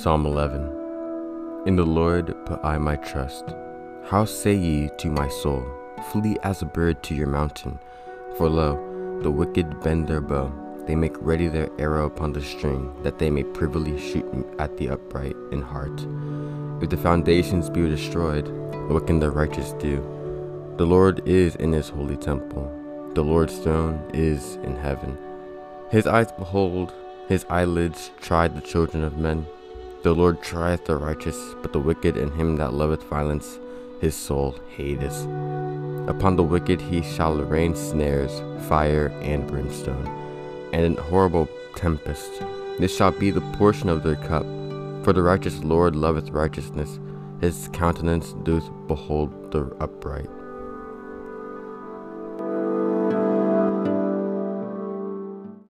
Psalm 11 In the Lord put I my trust. How say ye to my soul, Flee as a bird to your mountain? For lo, the wicked bend their bow, they make ready their arrow upon the string, that they may privily shoot at the upright in heart. If the foundations be destroyed, what can the righteous do? The Lord is in his holy temple, the Lord's throne is in heaven. His eyes behold, his eyelids try the children of men. The Lord trieth the righteous, but the wicked and him that loveth violence, his soul hateth. Upon the wicked he shall rain snares, fire, and brimstone, and an horrible tempest. This shall be the portion of their cup. For the righteous Lord loveth righteousness, his countenance doth behold the upright.